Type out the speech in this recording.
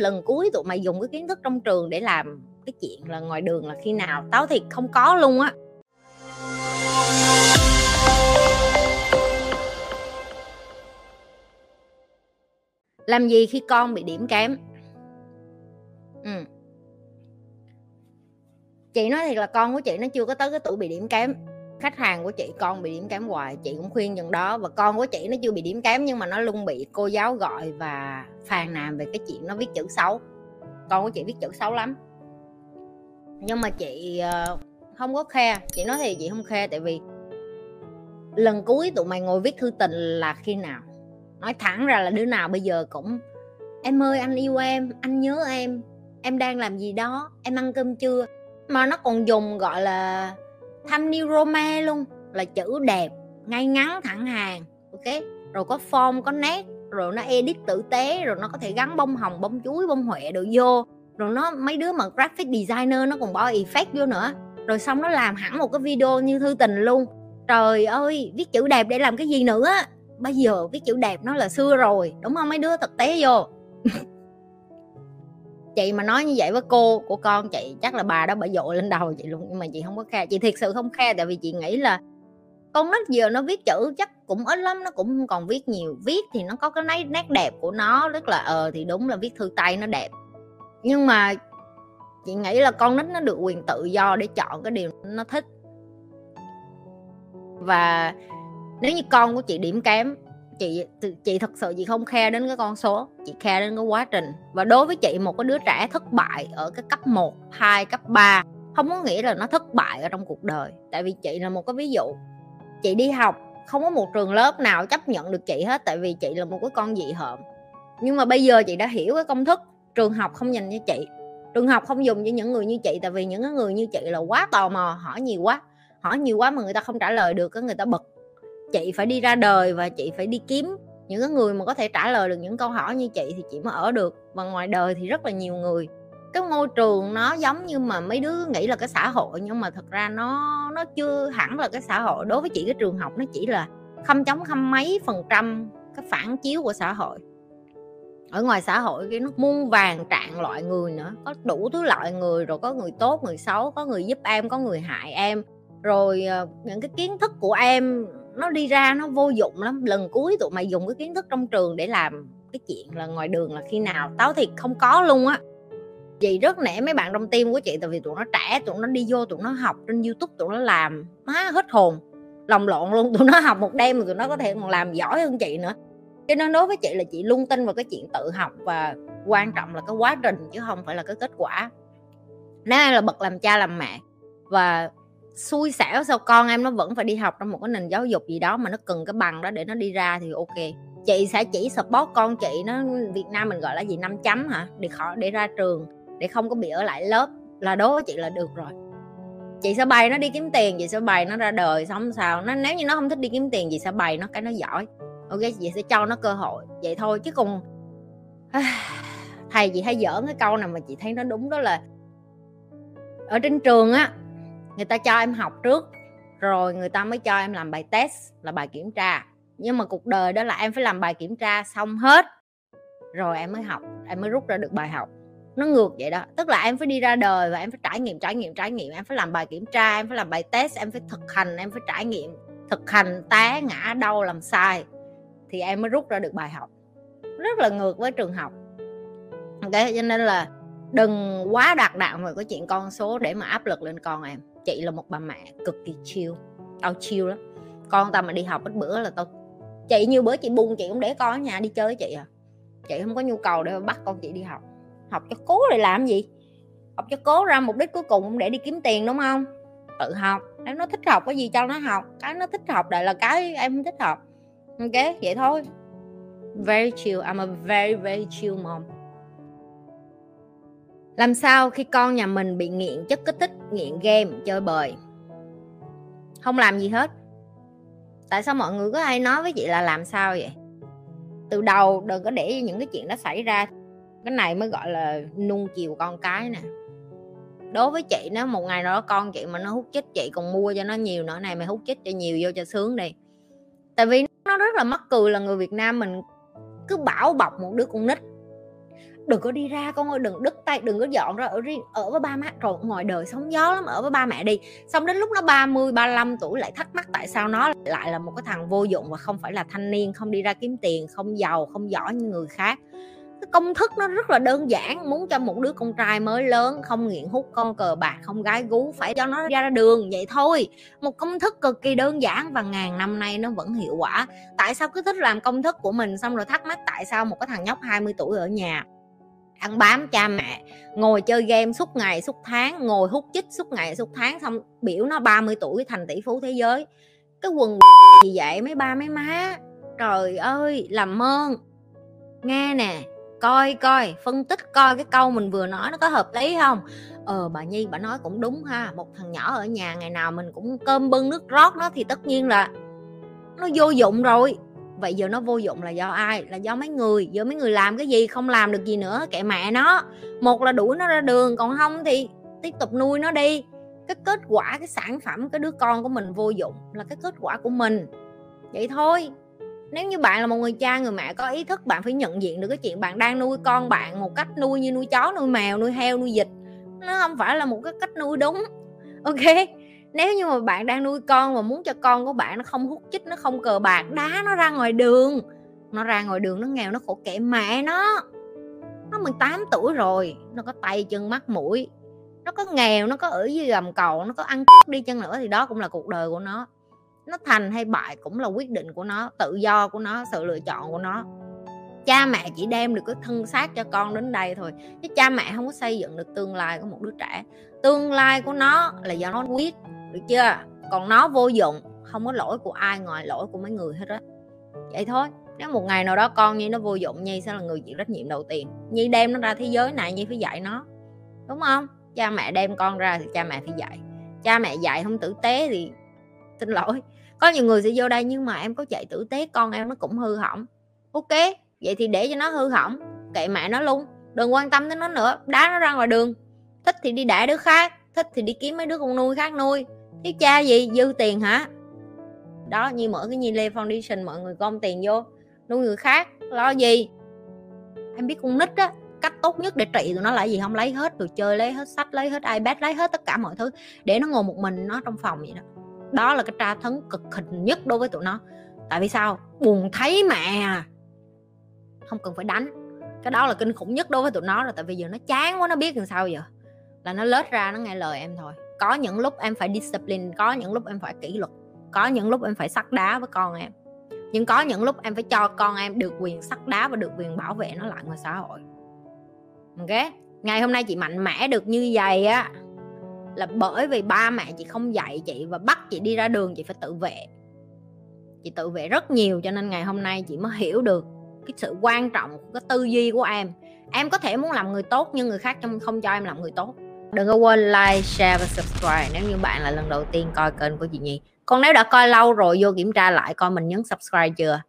lần cuối tụi mày dùng cái kiến thức trong trường để làm cái chuyện là ngoài đường là khi nào? Táo thì không có luôn á. Làm gì khi con bị điểm kém? Ừ. chị nói thiệt là con của chị nó chưa có tới cái tuổi bị điểm kém khách hàng của chị, con bị điểm kém hoài, chị cũng khuyên chừng đó. Và con của chị nó chưa bị điểm kém nhưng mà nó luôn bị cô giáo gọi và phàn nàn về cái chuyện nó viết chữ xấu. Con của chị viết chữ xấu lắm. Nhưng mà chị ờ, không có khe. Chị nói thì chị không khe, tại vì lần cuối tụi mày ngồi viết thư tình là khi nào? Nói thẳng ra là đứa nào bây giờ cũng, em ơi, anh yêu em, anh nhớ em em đang làm gì đó, em ăn cơm chưa? Mà nó còn dùng, gọi là thăm new roma luôn, là chữ đẹp, ngay ngắn thẳng hàng, ok? Rồi có form, có nét, rồi nó edit tử tế, rồi nó có thể gắn bông hồng, bông chuối, bông huệ đồ vô. Rồi nó, mấy đứa mà graphic designer nó còn bỏ effect vô nữa. Rồi xong nó làm hẳn một cái video như thư tình luôn. Trời ơi, viết chữ đẹp để làm cái gì nữa? Bây giờ viết chữ đẹp nó là xưa rồi, đúng không mấy đứa thực tế vô? chị mà nói như vậy với cô, của con chị, chắc là bà đó bà dội lên đầu chị luôn, nhưng mà chị không có khe. Chị thiệt sự không khe, tại vì chị nghĩ là con nít giờ nó viết chữ chắc cũng ít lắm, nó cũng không còn viết nhiều. Viết thì nó có cái nét nét đẹp của nó tức là ờ thì đúng là viết thư tay nó đẹp. Nhưng mà chị nghĩ là con nít nó được quyền tự do để chọn cái điều nó thích. Và nếu như con của chị điểm kém chị chị thật sự chị không khe đến cái con số chị khe đến cái quá trình. Và đối với chị một cái đứa trẻ thất bại ở cái cấp 1, 2, cấp 3 không có nghĩa là nó thất bại ở trong cuộc đời. Tại vì chị là một cái ví dụ. Chị đi học không có một trường lớp nào chấp nhận được chị hết tại vì chị là một cái con dị hợm. Nhưng mà bây giờ chị đã hiểu cái công thức trường học không dành cho chị. Trường học không dùng cho những người như chị tại vì những người như chị là quá tò mò hỏi nhiều quá hỏi nhiều quá mà người ta không trả lời được cái người ta bực chị phải đi ra đời và chị phải đi kiếm những cái người mà có thể trả lời được những câu hỏi như chị thì chị mới ở được. Và ngoài đời thì rất là nhiều người. Cái môi trường nó giống như mà mấy đứa nghĩ là cái xã hội, nhưng mà thật ra nó nó chưa hẳn là cái xã hội. Đối với chị cái trường học nó chỉ là không chống không mấy phần trăm cái phản chiếu của xã hội. Ở ngoài xã hội cái nó muôn vàng trạng loại người nữa. Có đủ thứ loại người, rồi có người tốt, người xấu, có người giúp em, có người hại em. Rồi ờ, những cái kiến thức của em nó đi ra nó vô dụng lắm. Lần cuối tụi mày dùng cái kiến thức trong trường để làm cái chuyện là ngoài đường là khi nào tao thì không có luôn á. Chị rất nể mấy bạn trong tim của chị tại vì tụi nó trẻ, tụi nó đi vô tụi nó học trên youtube, tụi nó làm má hết hồn, lòng lộn luôn. Tụi nó học một đêm mà tụi nó có thể còn làm giỏi hơn chị nữa. Cho nên đối với chị là chị luôn tin vào cái chuyện tự học và quan trọng là cái quá trình chứ không phải là cái kết quả. Nếu là bậc làm cha làm mẹ và xui xẻo sao con em nó vẫn phải đi học trong một cái nền giáo dục gì đó mà nó cần cái bằng đó để nó đi ra thì ok. Chị sẽ chỉ support con chị, nó Việt Nam mình gọi là gì, năm chấm hả? Để khỏi, để ra trường, để không có bị ở lại lớp. Là đố với chị là được rồi. Chị sẽ bày nó đi kiếm tiền, chị sẽ bày nó ra đời xong sao. Nó, nếu như nó không thích đi kiếm tiền, chị sẽ bày nó cái nó giỏi. Ok, chị sẽ cho nó cơ hội. Vậy thôi chứ còn thầy, chị hay giỡn cái câu nào mà chị thấy nó đúng đó là ở trên trường á người ta cho em học trước, rồi người ta mới cho em làm bài test, là bài kiểm tra. Nhưng mà cuộc đời đó là em phải làm bài kiểm tra xong hết, rồi em mới học, em mới rút ra được bài học. Nó ngược vậy đó, tức là em phải đi ra đời và em phải trải nghiệm trải nghiệm trải nghiệm. Em phải làm bài kiểm tra, em phải làm bài test, em phải thực hành, em phải trải nghiệm. Thực hành té ngã đau làm sai thì em mới rút ra được bài học. Rất là ngược với trường học. Ok, cho nên là đừng quá đặt nặng về cái chuyện con số để mà áp lực lên con em chị là một bà mẹ cực kỳ chill. Tao chill lắm. Con tao mà đi học ít bữa là tao, chị như bữa chị bung, chị cũng để con ở nhà đi chơi với chị à. Chị không có nhu cầu để bắt con chị đi học. Học cho cố rồi làm gì? Học cho cố ra mục đích cuối cùng cũng để đi kiếm tiền, đúng không? Tự học. Nếu nó thích học có gì cho nó học. Cái nó thích học lại là cái em không thích học. Ok, vậy thôi. Very chill. I'm a very very chill mom làm sao khi con nhà mình bị nghiện chất kích thích, nghiện game, chơi bời? Không làm gì hết. Tại sao mọi người có ai nói với chị là làm sao vậy? Từ đầu đừng có để những cái chuyện đó xảy ra. Cái này mới gọi là nung chiều con cái nè. Đối với chị, nếu một ngày đó con chị mà nó hút chích chị còn mua cho nó nhiều nữa, này mày hút chích cho nhiều, vô cho sướng đi. Tại vì nó rất là mắc cười là người việt nam mình cứ bảo bọc một đứa con nít đừng có đi ra con ơi, đừng đứt tay, đừng có dọn ra ở riêng, ở với ba má. Rồi ngoài đời sóng gió lắm, ở với ba mẹ đi. Xong đến lúc nó 30 35 tuổi lại thắc mắc tại sao nó lại là một cái thằng vô dụng và không phải là thanh niên, không đi ra kiếm tiền, không giàu, không giỏi như người khác. Cái công thức nó rất là đơn giản, muốn cho một đứa con trai mới lớn, không nghiện hút con cờ bạc, không gái gú, phải cho nó ra đường, vậy thôi. Một công thức cực kỳ đơn giản và ngàn năm nay nó vẫn hiệu quả. Tại sao cứ thích làm công thức của mình xong rồi thắc mắc tại sao một cái thằng nhóc 20 tuổi ở nhà ăn bám cha mẹ, ngồi chơi game suốt ngày, suốt tháng, ngồi hút chích suốt ngày, suốt tháng, xong biểu nó 30 tuổi thành tỷ phú thế giới. Cái quần gì vậy? Mấy ba, mấy má. Trời ơi, làm ơn. Nghe nè, coi coi, phân tích coi cái câu mình vừa nói nó có hợp lý không? Ờ bà nhi, bà nói cũng đúng ha. Một thằng nhỏ ở nhà ngày nào mình cũng cơm bưng nước rót nó thì tất nhiên là nó vô dụng rồi vậy giờ nó vô dụng là do ai? Là do mấy người. Giờ mấy người làm cái gì? Không làm được gì nữa. Kệ mẹ nó. Một là đuổi nó ra đường, còn không thì tiếp tục nuôi nó đi. Cái kết quả, cái sản phẩm, cái đứa con của mình vô dụng là cái kết quả của mình. Vậy thôi. Nếu như bạn là một người cha, người mẹ có ý thức, bạn phải nhận diện được cái chuyện bạn đang nuôi con bạn một cách nuôi như nuôi chó, nuôi mèo, nuôi heo, nuôi vịt. Nó không phải là một cái cách nuôi đúng. Ok? Nếu như mà bạn đang nuôi con mà muốn cho con của bạn nó không hút chích, nó không cờ bạc, đá nó ra ngoài đường, nó ra ngoài đường nó nghèo, nó khổ kệ mẹ nó. Nó 18 tuổi rồi, nó có tay chân mắt mũi, nó có nghèo, nó có ở dưới gầm cầu, nó có ăn đi chăng nữa thì đó cũng là cuộc đời của nó. Nó thành hay bại cũng là quyết định của nó, tự do của nó, sự lựa chọn của nó. Cha mẹ chỉ đem được cái thân xác cho con đến đây thôi, chứ cha mẹ không có xây dựng được tương lai của một đứa trẻ. Tương lai của nó là do nó quyết được chưa? Còn nó vô dụng, không có lỗi của ai ngoài lỗi của mấy người hết á. Vậy thôi, nếu một ngày nào đó con nhi nó vô dụng, nhi sẽ là người chịu trách nhiệm đầu tiên. Nhi đem nó ra thế giới này, nhi phải dạy nó. Đúng không? Cha mẹ đem con ra thì cha mẹ phải dạy. Cha mẹ dạy không tử tế thì xin lỗi. Có nhiều người sẽ vô đây nhưng mà em có chạy tử tế, con em nó cũng hư hỏng. Ok, vậy thì để cho nó hư hỏng, kệ mẹ nó luôn. Đừng quan tâm đến nó nữa, đá nó ra ngoài đường. Thích thì đi đẻ đứa khác, thích thì đi kiếm mấy đứa con nuôi khác nuôi cái cha gì? Dư tiền hả? Đó, như mở cái Nhi Lê Foundation, mọi người gom tiền vô. Nuôi người khác, lo gì? Em biết con nít á, cách tốt nhất để trị tụi nó là gì không? Lấy hết đồ chơi, lấy hết sách, lấy hết ipad, lấy hết tất cả mọi thứ để nó ngồi một mình nó trong phòng vậy đó. Đó là cái tra tấn cực hình nhất đối với tụi nó. Tại vì sao? Buồn thấy mẹ không cần phải đánh. Cái đó là kinh khủng nhất đối với tụi nó rồi, tại vì giờ nó chán quá, nó biết làm sao giờ là nó lết ra, nó nghe lời em thôi. Có những lúc em phải discipline, có những lúc em phải kỷ luật, có những lúc em phải sắt đá với con em. Nhưng có những lúc em phải cho con em được quyền sắt đá và được quyền bảo vệ nó lại ngoài xã hội. Ok? Ngày hôm nay chị mạnh mẽ được như vậy á, là bởi vì ba mẹ chị không dạy chị và bắt chị đi ra đường, chị phải tự vệ. Chị tự vệ rất nhiều cho nên ngày hôm nay chị mới hiểu được cái sự quan trọng của cái tư duy của em. Em có thể muốn làm người tốt nhưng người khác không cho em làm người tốt đừng có quên like, share và subscribe nếu như bạn là lần đầu tiên coi kênh của chị nhi. Còn nếu đã coi lâu rồi, vô kiểm tra lại coi mình nhấn subscribe chưa?